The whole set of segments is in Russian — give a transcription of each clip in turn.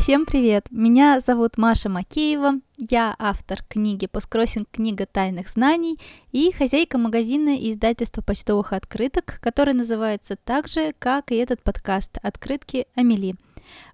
Всем привет! Меня зовут Маша Макеева, я автор книги «Посткроссинг. Книга тайных знаний» и хозяйка магазина и издательства почтовых открыток, который называется так же, как и этот подкаст «Открытки Амели».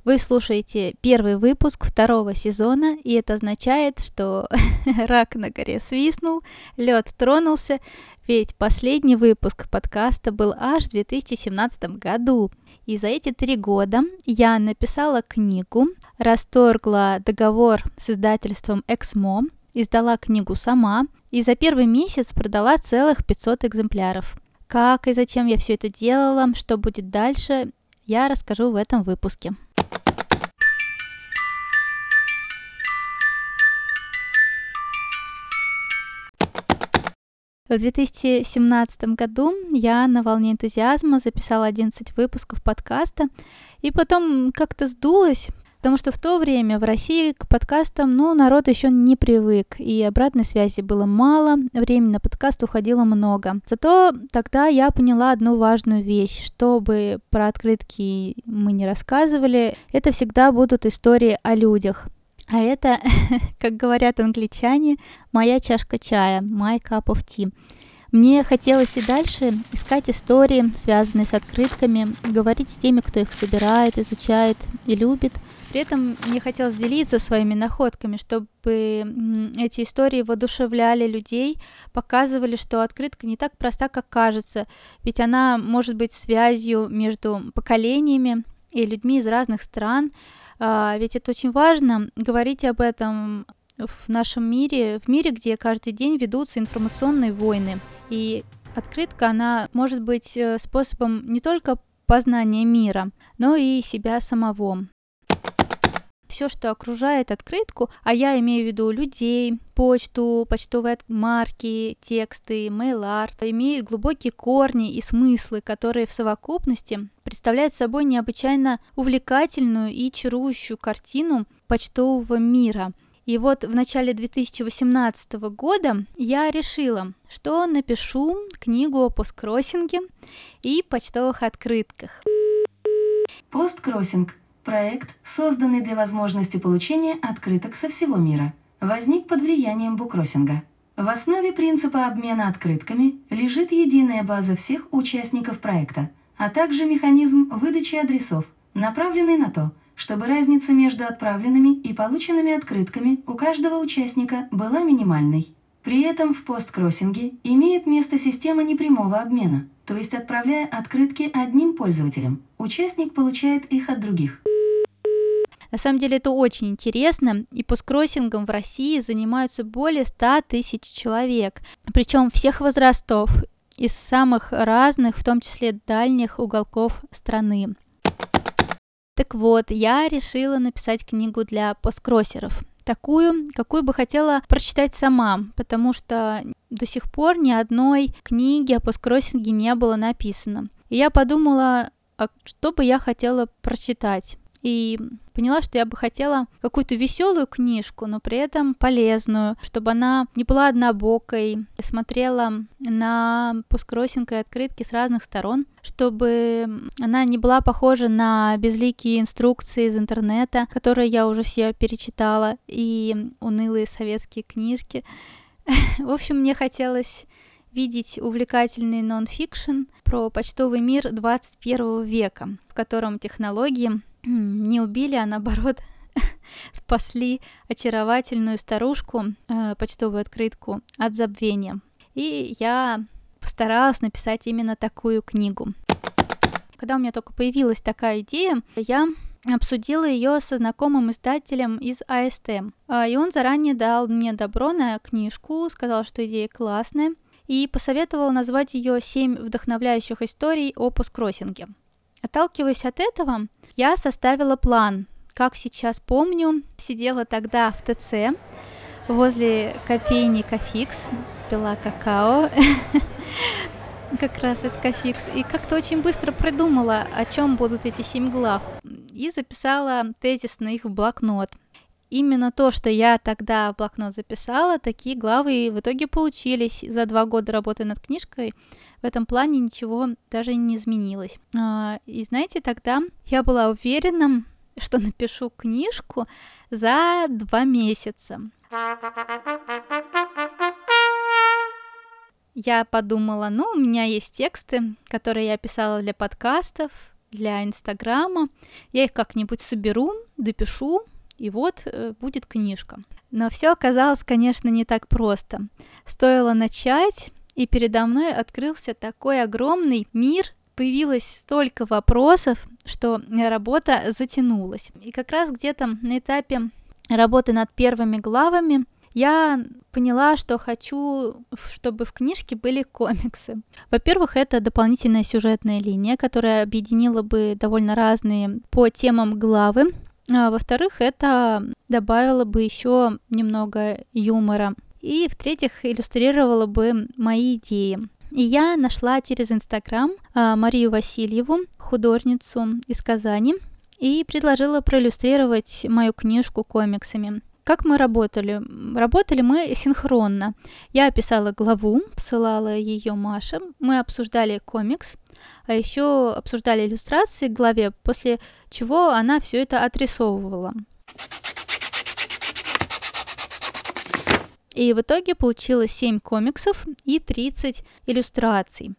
Вы слушаете первый выпуск второго сезона, и это означает, что рак на горе свистнул, лед тронулся, ведь последний выпуск подкаста был аж в 2017 году. И за эти три года я написала книгу, расторгла договор с издательством Эксмо, издала книгу сама и за первый месяц продала целых 500 экземпляров. Как и зачем я все это делала, что будет дальше, я расскажу в этом выпуске. В 2017 году я на волне энтузиазма записала 11 выпусков подкаста, и потом как-то сдулась, потому что в то время в России к подкастам, ну, народ еще не привык, и обратной связи было мало, времени на подкаст уходило много. Зато тогда я поняла одну важную вещь, чтобы про открытки мы не рассказывали, это всегда будут истории о людях. А это, как говорят англичане, моя чашка чая, my cup of tea. Мне хотелось и дальше искать истории, связанные с открытками, говорить с теми, кто их собирает, изучает и любит. При этом мне хотелось делиться своими находками, чтобы эти истории воодушевляли людей, показывали, что открытка не так проста, как кажется, ведь она может быть связью между поколениями и людьми из разных стран, а, ведь это очень важно говорить об этом в нашем мире, в мире, где каждый день ведутся информационные войны. И открытка, она может быть э, способом не только познания мира, но и себя самого все, что окружает открытку, а я имею в виду людей, почту, почтовые марки, тексты, мейл-арт, имеют глубокие корни и смыслы, которые в совокупности представляют собой необычайно увлекательную и чарующую картину почтового мира – и вот в начале 2018 года я решила, что напишу книгу о посткроссинге и почтовых открытках. Посткроссинг Проект, созданный для возможности получения открыток со всего мира, возник под влиянием буккроссинга. В основе принципа обмена открытками лежит единая база всех участников проекта, а также механизм выдачи адресов, направленный на то, чтобы разница между отправленными и полученными открытками у каждого участника была минимальной. При этом в посткроссинге имеет место система непрямого обмена, то есть отправляя открытки одним пользователем, участник получает их от других. На самом деле это очень интересно, и посткроссингом в России занимаются более 100 тысяч человек, причем всех возрастов, из самых разных, в том числе дальних уголков страны. Так вот, я решила написать книгу для посткроссеров. Такую, какую бы хотела прочитать сама, потому что до сих пор ни одной книги о посткроссинге не было написано. И я подумала, а что бы я хотела прочитать и поняла, что я бы хотела какую-то веселую книжку, но при этом полезную, чтобы она не была однобокой, смотрела на посткроссинг и открытки с разных сторон, чтобы она не была похожа на безликие инструкции из интернета, которые я уже все перечитала, и унылые советские книжки. В общем, мне хотелось видеть увлекательный нон-фикшн про почтовый мир 21 века, в котором технологии не убили, а наоборот спасли очаровательную старушку, э, почтовую открытку, от забвения. И я постаралась написать именно такую книгу. Когда у меня только появилась такая идея, я обсудила ее со знакомым издателем из АСТ. А, и он заранее дал мне добро на книжку, сказал, что идея классная, и посоветовал назвать ее «Семь вдохновляющих историй о посткроссинге». Отталкиваясь от этого, я составила план. Как сейчас помню, сидела тогда в ТЦ возле кофейни Cofix, пила какао, как раз из Cofix, и как-то очень быстро придумала, о чем будут эти семь глав, и записала тезис на их блокнот – именно то, что я тогда в блокнот записала, такие главы в итоге получились. За два года работы над книжкой в этом плане ничего даже не изменилось. А, и знаете, тогда я была уверена, что напишу книжку за два месяца. Я подумала, ну, у меня есть тексты, которые я писала для подкастов, для Инстаграма. Я их как-нибудь соберу, допишу, и вот э, будет книжка. Но все оказалось, конечно, не так просто. Стоило начать, и передо мной открылся такой огромный мир, появилось столько вопросов, что работа затянулась. И как раз где-то на этапе работы над первыми главами я поняла, что хочу, чтобы в книжке были комиксы. Во-первых, это дополнительная сюжетная линия, которая объединила бы довольно разные по темам главы. А во-вторых, это добавило бы еще немного юмора. И в-третьих, иллюстрировало бы мои идеи. И я нашла через Инстаграм а, Марию Васильеву, художницу из Казани, и предложила проиллюстрировать мою книжку комиксами. Как мы работали? Работали мы синхронно. Я писала главу, посылала ее Маше, мы обсуждали комикс, а еще обсуждали иллюстрации к главе, после чего она все это отрисовывала. И в итоге получилось 7 комиксов и 30 иллюстраций.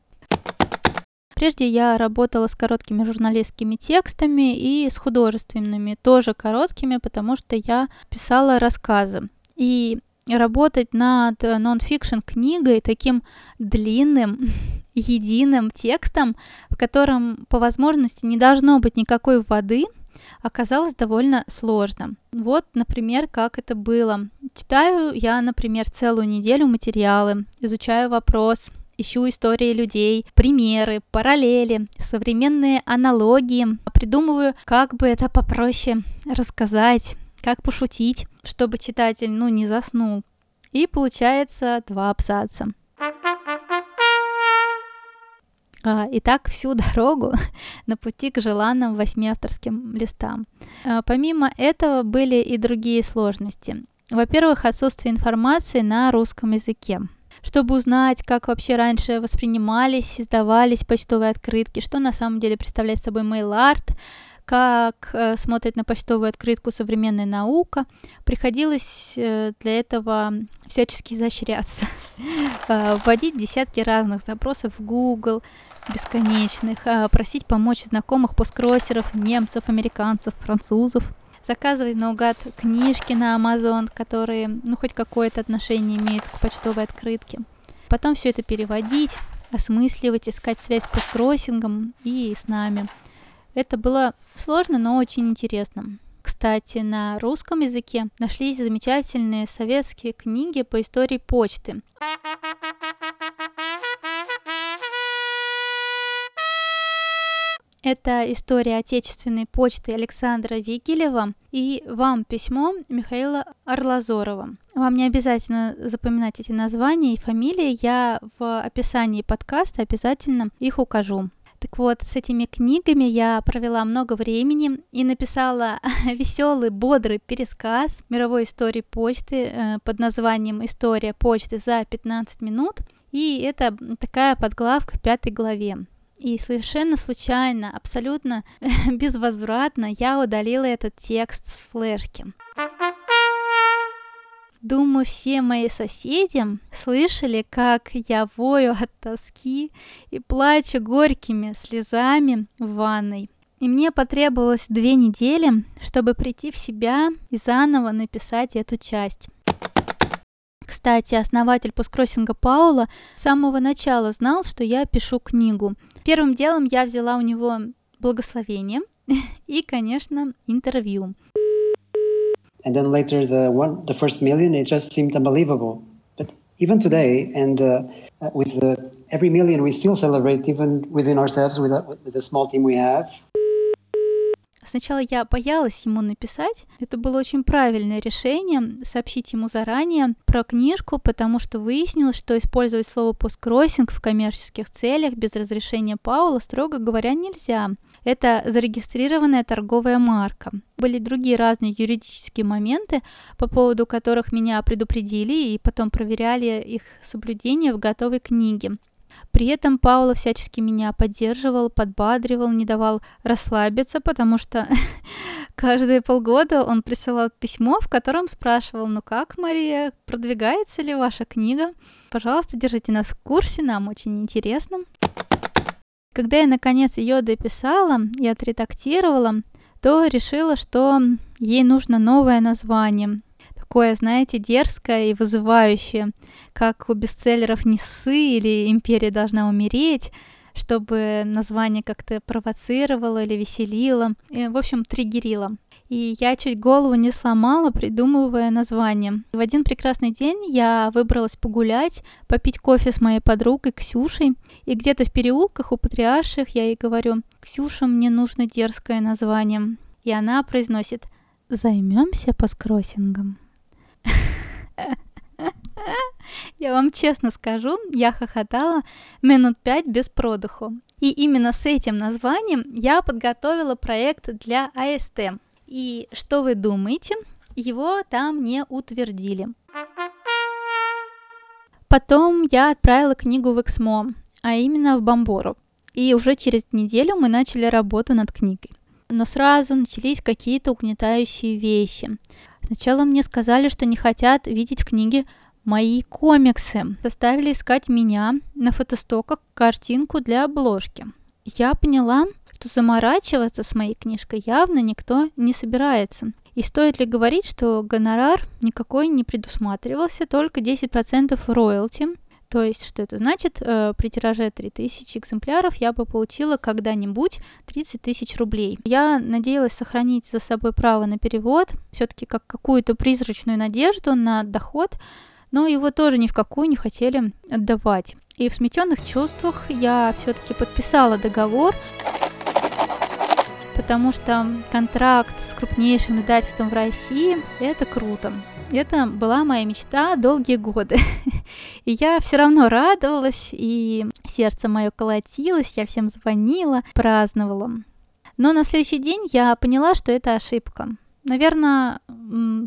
Прежде я работала с короткими журналистскими текстами и с художественными, тоже короткими, потому что я писала рассказы. И работать над нон-фикшн книгой таким длинным, единым текстом, в котором по возможности не должно быть никакой воды, оказалось довольно сложно. Вот, например, как это было. Читаю я, например, целую неделю материалы, изучаю вопрос, ищу истории людей, примеры, параллели, современные аналогии, придумываю, как бы это попроще рассказать, как пошутить, чтобы читатель, ну, не заснул. И получается два абзаца. А, и так всю дорогу на пути к желанным восьми авторским листам. А, помимо этого были и другие сложности. Во-первых, отсутствие информации на русском языке чтобы узнать, как вообще раньше воспринимались, издавались почтовые открытки, что на самом деле представляет собой mail-арт, как э, смотрит на почтовую открытку современная наука. Приходилось э, для этого всячески изощряться, э, вводить десятки разных запросов в Google, бесконечных, просить помочь знакомых посткроссеров, немцев, американцев, французов – заказывать наугад книжки на Amazon, которые, ну, хоть какое-то отношение имеют к почтовой открытке. Потом все это переводить, осмысливать, искать связь с посткроссингом и с нами. Это было сложно, но очень интересно. Кстати, на русском языке нашлись замечательные советские книги по истории почты. Это история отечественной почты Александра Вигелева и вам письмо Михаила Орлазорова. Вам не обязательно запоминать эти названия и фамилии, я в описании подкаста обязательно их укажу. Так вот, с этими книгами я провела много времени и написала веселый, бодрый пересказ мировой истории почты э, под названием «История почты за 15 минут». И это такая подглавка в пятой главе. И совершенно случайно, абсолютно безвозвратно я удалила этот текст с флешки. Думаю, все мои соседи слышали, как я вою от тоски и плачу горькими слезами в ванной. И мне потребовалось две недели, чтобы прийти в себя и заново написать эту часть. Кстати, основатель посткроссинга Паула с самого начала знал, что я пишу книгу. Первым делом я взяла у него благословение и, конечно, интервью. And then later, the one, the first million, it just seemed unbelievable. But even today, and uh, with the, every million, we still celebrate, even within ourselves, with, with the small team we have. Сначала я боялась ему написать. Это было очень правильное решение сообщить ему заранее про книжку, потому что выяснилось, что использовать слово посткроссинг в коммерческих целях без разрешения Паула, строго говоря, нельзя. Это зарегистрированная торговая марка. Были другие разные юридические моменты, по поводу которых меня предупредили и потом проверяли их соблюдение в готовой книге. При этом Паула всячески меня поддерживал, подбадривал, не давал расслабиться, потому что Каждые полгода он присылал письмо, в котором спрашивал, ну как, Мария, продвигается ли ваша книга? Пожалуйста, держите нас в курсе, нам очень интересно. Когда я наконец ее дописала и отредактировала, то решила, что ей нужно новое название. Такое, знаете, дерзкое и вызывающее, как у бестселлеров «Несы» или «Империя должна умереть», чтобы название как-то провоцировало или веселило, в общем, триггерило. И я чуть голову не сломала, придумывая название. В один прекрасный день я выбралась погулять, попить кофе с моей подругой Ксюшей. И где-то в переулках у Патриарших я ей говорю, «Ксюша, мне нужно дерзкое название». И она произносит, «Займемся поскроссингом». Я вам честно скажу, я хохотала минут пять без продыху. И именно с этим названием я подготовила проект для АСТ. И что вы думаете? Его там не утвердили. Потом я отправила книгу в Эксмо, а именно в Бомбору. И уже через неделю мы начали работу над книгой. Но сразу начались какие-то угнетающие вещи. Сначала мне сказали, что не хотят видеть в книге мои комиксы. Заставили искать меня на фотостоках картинку для обложки. Я поняла, что заморачиваться с моей книжкой явно никто не собирается. И стоит ли говорить, что гонорар никакой не предусматривался, только 10% роялти, то есть, что это значит? Э, при тираже 3000 экземпляров я бы получила когда-нибудь 30 тысяч рублей. Я надеялась сохранить за собой право на перевод, все-таки как какую-то призрачную надежду на доход, но его тоже ни в какую не хотели отдавать. И в сметенных чувствах я все-таки подписала договор, потому что контракт с крупнейшим издательством в России – это круто. Это была моя мечта долгие годы. И я все равно радовалась, и сердце мое колотилось, я всем звонила, праздновала. Но на следующий день я поняла, что это ошибка. Наверное,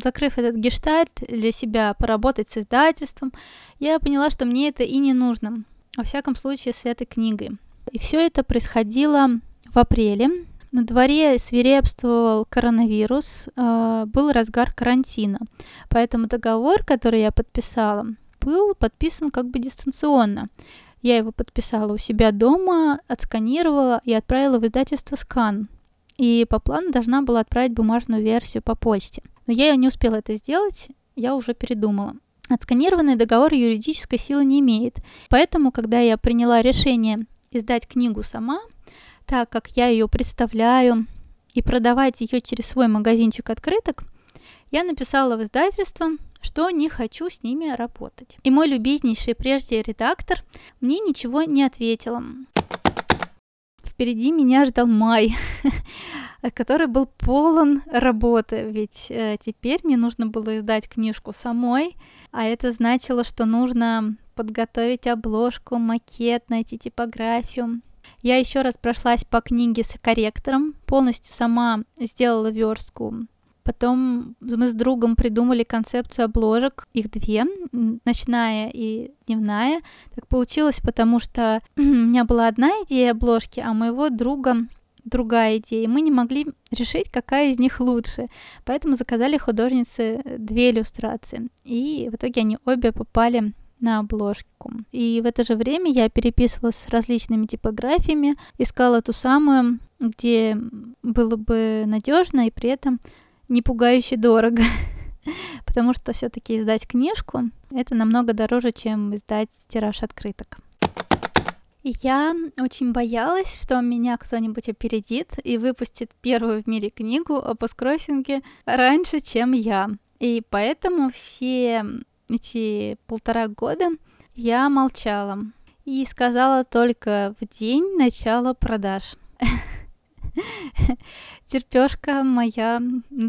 закрыв этот гештальт для себя, поработать с издательством, я поняла, что мне это и не нужно. Во всяком случае, с этой книгой. И все это происходило в апреле на дворе свирепствовал коронавирус, э, был разгар карантина, поэтому договор, который я подписала, был подписан как бы дистанционно. Я его подписала у себя дома, отсканировала и отправила в издательство «Скан». И по плану должна была отправить бумажную версию по почте. Но я не успела это сделать, я уже передумала. Отсканированный договор юридической силы не имеет. Поэтому, когда я приняла решение издать книгу сама, так как я ее представляю, и продавать ее через свой магазинчик открыток, я написала в издательство, что не хочу с ними работать. И мой любезнейший прежде редактор мне ничего не ответила. Впереди меня ждал май, который был полон работы, ведь э, теперь мне нужно было издать книжку самой, а это значило, что нужно подготовить обложку, макет, найти типографию, я еще раз прошлась по книге с корректором, полностью сама сделала верстку. Потом мы с другом придумали концепцию обложек, их две, ночная и дневная. Так получилось, потому что у меня была одна идея обложки, а у моего друга другая идея. Мы не могли решить, какая из них лучше. Поэтому заказали художнице две иллюстрации. И в итоге они обе попали на обложку. И в это же время я переписывалась с различными типографиями, искала ту самую, где было бы надежно и при этом не пугающе дорого. Потому что все-таки издать книжку это намного дороже, чем издать тираж открыток. И я очень боялась, что меня кто-нибудь опередит и выпустит первую в мире книгу о посткроссинге раньше, чем я. И поэтому все эти полтора года я молчала и сказала только в день начала продаж. Терпешка моя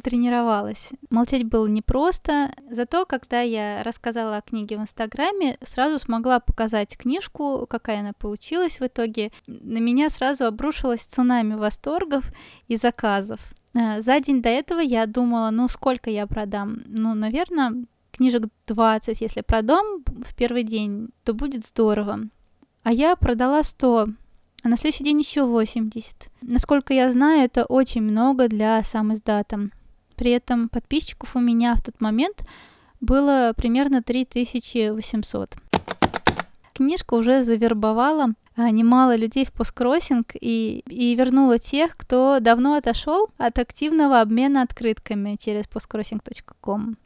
тренировалась. Молчать было непросто, зато когда я рассказала о книге в Инстаграме, сразу смогла показать книжку, какая она получилась в итоге. На меня сразу обрушилась цунами восторгов и заказов. Э, за день до этого я думала, ну сколько я продам? Ну, наверное, книжек 20, если продам в первый день, то будет здорово. А я продала 100. а на следующий день еще 80. Насколько я знаю, это очень много для сам издата. При этом подписчиков у меня в тот момент было примерно 3800. Книжка уже завербовала а, немало людей в посткроссинг и, и вернула тех, кто давно отошел от активного обмена открытками через postkrossing.com.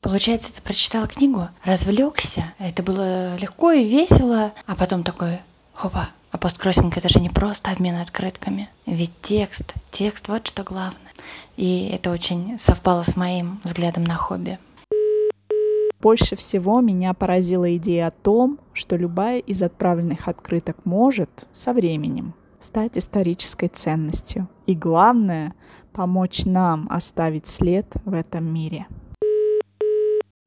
Получается, ты прочитала книгу, развлекся, это было легко и весело, а потом такой, хопа, а посткроссинг это же не просто обмен открытками, ведь текст, текст вот что главное. И это очень совпало с моим взглядом на хобби. Больше всего меня поразила идея о том, что любая из отправленных открыток может со временем стать исторической ценностью. И главное, помочь нам оставить след в этом мире.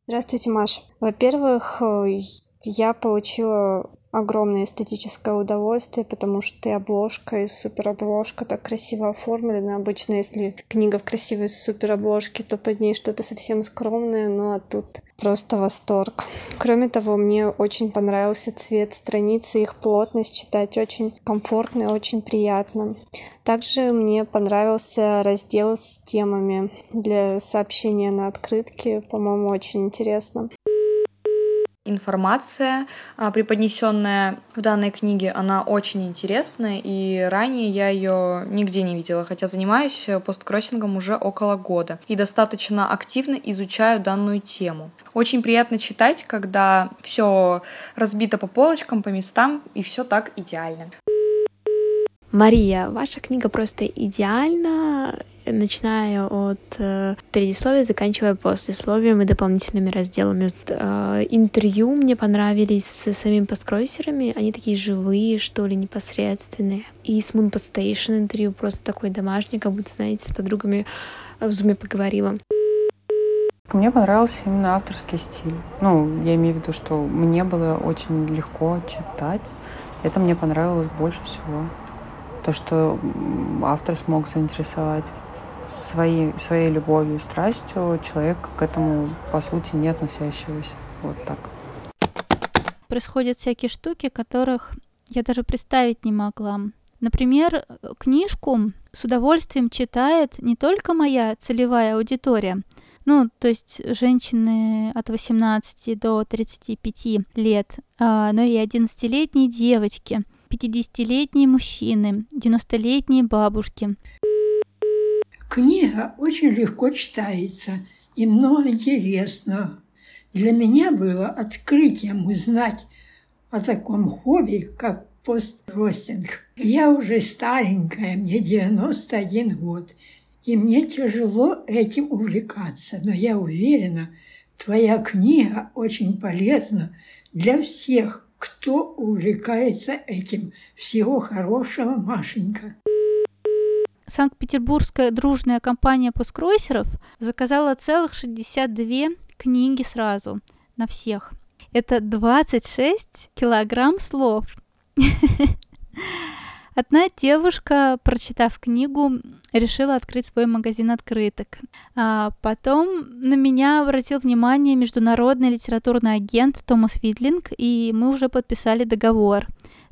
Здравствуйте, Маша. Во-первых, э, я получила огромное эстетическое удовольствие, потому что и обложка, и суперобложка так красиво оформлена. Обычно, если книга в красивой суперобложке, то под ней что-то совсем скромное, ну а тут просто восторг. Кроме того, мне очень понравился цвет страницы, их плотность читать очень комфортно и очень приятно. Также мне понравился раздел с темами для сообщения на открытке, по-моему, очень интересно информация, а, преподнесенная в данной книге, она очень интересная, и ранее я ее нигде не видела, хотя занимаюсь посткроссингом уже около года и достаточно активно изучаю данную тему. Очень приятно читать, когда все разбито по полочкам, по местам, и все так идеально. Мария, ваша книга просто идеальна, начиная от э, предисловия, заканчивая послесловием и дополнительными разделами. Э, интервью мне понравились с самими посткроссерами, они такие живые, что ли, непосредственные. И с Moon Station интервью просто такой домашний, как будто, знаете, с подругами в зуме поговорила. Мне понравился именно авторский стиль. Ну, я имею в виду, что мне было очень легко читать. Это мне понравилось больше всего то, что автор смог заинтересовать своей, своей любовью и страстью человека к этому, по сути, не относящегося. Вот так. Происходят всякие штуки, которых я даже представить не могла. Например, книжку с удовольствием читает не только моя целевая аудитория, ну, то есть женщины от 18 до 35 лет, а, но и 11-летние девочки – 50-летние мужчины, 90-летние бабушки. Книга очень легко читается и много интересного. Для меня было открытием узнать о таком хобби, как постростинг. Я уже старенькая, мне 91 год, и мне тяжело этим увлекаться, но я уверена, твоя книга очень полезна для всех, кто увлекается этим. Всего хорошего, Машенька. Санкт-Петербургская дружная компания пускройсеров заказала целых 62 книги сразу на всех. Это 26 килограмм слов. Одна девушка, прочитав книгу, решила открыть свой магазин открыток. А потом на меня обратил внимание международный литературный агент Томас Видлинг, и мы уже подписали договор.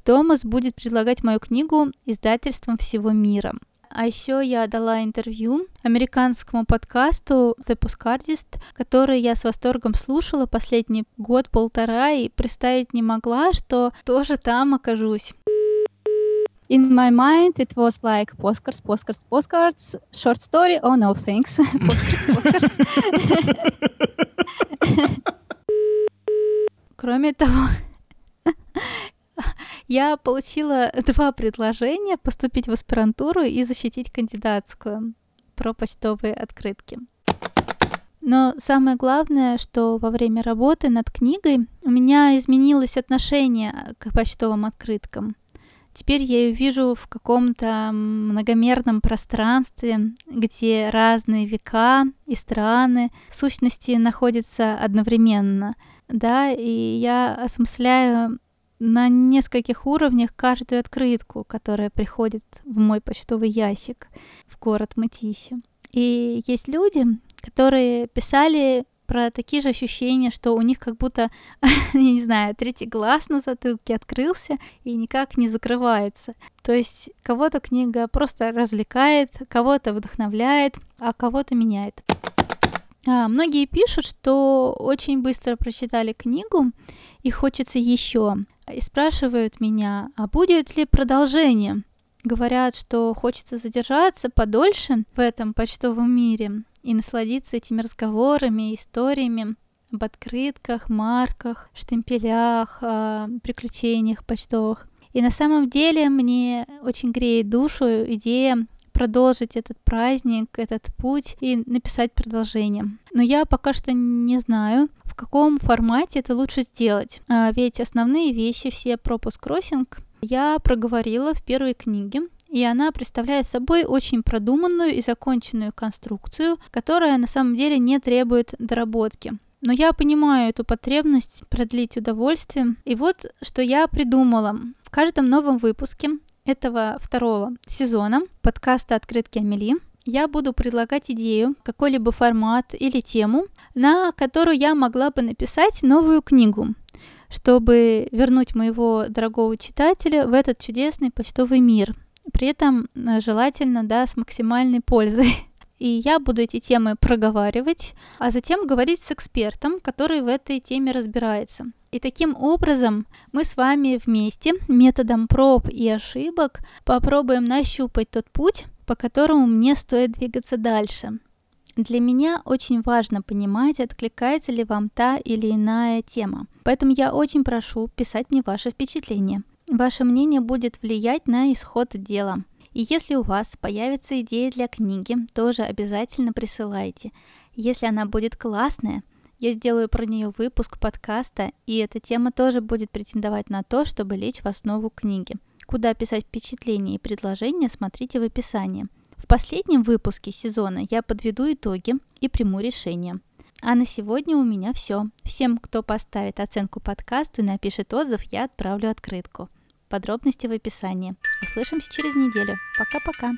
Томас будет предлагать мою книгу издательствам всего мира. А еще я дала интервью американскому подкасту The Postcardist, который я с восторгом слушала последний год-полтора и представить не могла, что тоже там окажусь. in my mind it was like postcards postcards postcards short story oh no thanks postcards, кроме того я получила два предложения поступить в аспирантуру и защитить кандидатскую про почтовые открытки. Но самое главное, что во время работы над книгой у меня изменилось отношение к почтовым открыткам. Теперь я ее вижу в каком-то многомерном пространстве, где разные века и страны сущности находятся одновременно. Да, и я осмысляю на нескольких уровнях каждую открытку, которая приходит в мой почтовый ящик в город Мытищи. И есть люди, которые писали про такие же ощущения, что у них как будто, я не знаю, третий глаз на затылке открылся и никак не закрывается. То есть кого-то книга просто развлекает, кого-то вдохновляет, а кого-то меняет. А, многие пишут, что очень быстро прочитали книгу и хочется еще. И спрашивают меня, а будет ли продолжение? Говорят, что хочется задержаться подольше в этом почтовом мире и насладиться этими разговорами, историями об открытках, марках, штемпелях, а, приключениях почтовых. И на самом деле мне очень греет душу идея продолжить этот праздник, этот путь и написать продолжение. Но я пока что не знаю, каком формате это лучше сделать. А, ведь основные вещи, все пропуск кроссинг, я проговорила в первой книге, и она представляет собой очень продуманную и законченную конструкцию, которая на самом деле не требует доработки. Но я понимаю эту потребность продлить удовольствие. И вот что я придумала. В каждом новом выпуске этого второго сезона подкаста «Открытки Амели» я буду предлагать идею, какой-либо формат или тему, на которую я могла бы написать новую книгу, чтобы вернуть моего дорогого читателя в этот чудесный почтовый мир. При этом э, желательно, да, с максимальной пользой. И я буду эти темы проговаривать, а затем говорить с экспертом, который в этой теме разбирается. И таким образом мы с вами вместе методом проб и ошибок попробуем нащупать тот путь, по которому мне стоит двигаться дальше. Для меня очень важно понимать, откликается ли вам та или иная тема. Поэтому я очень прошу писать мне ваши впечатления. Ваше мнение будет влиять на исход дела. И если у вас появится идея для книги, тоже обязательно присылайте. Если она будет классная, я сделаю про нее выпуск подкаста, и эта тема тоже будет претендовать на то, чтобы лечь в основу книги. Куда писать впечатления и предложения, смотрите в описании. В последнем выпуске сезона я подведу итоги и приму решение. А на сегодня у меня все. Всем, кто поставит оценку подкасту и напишет отзыв, я отправлю открытку. Подробности в описании. Услышимся через неделю. Пока-пока.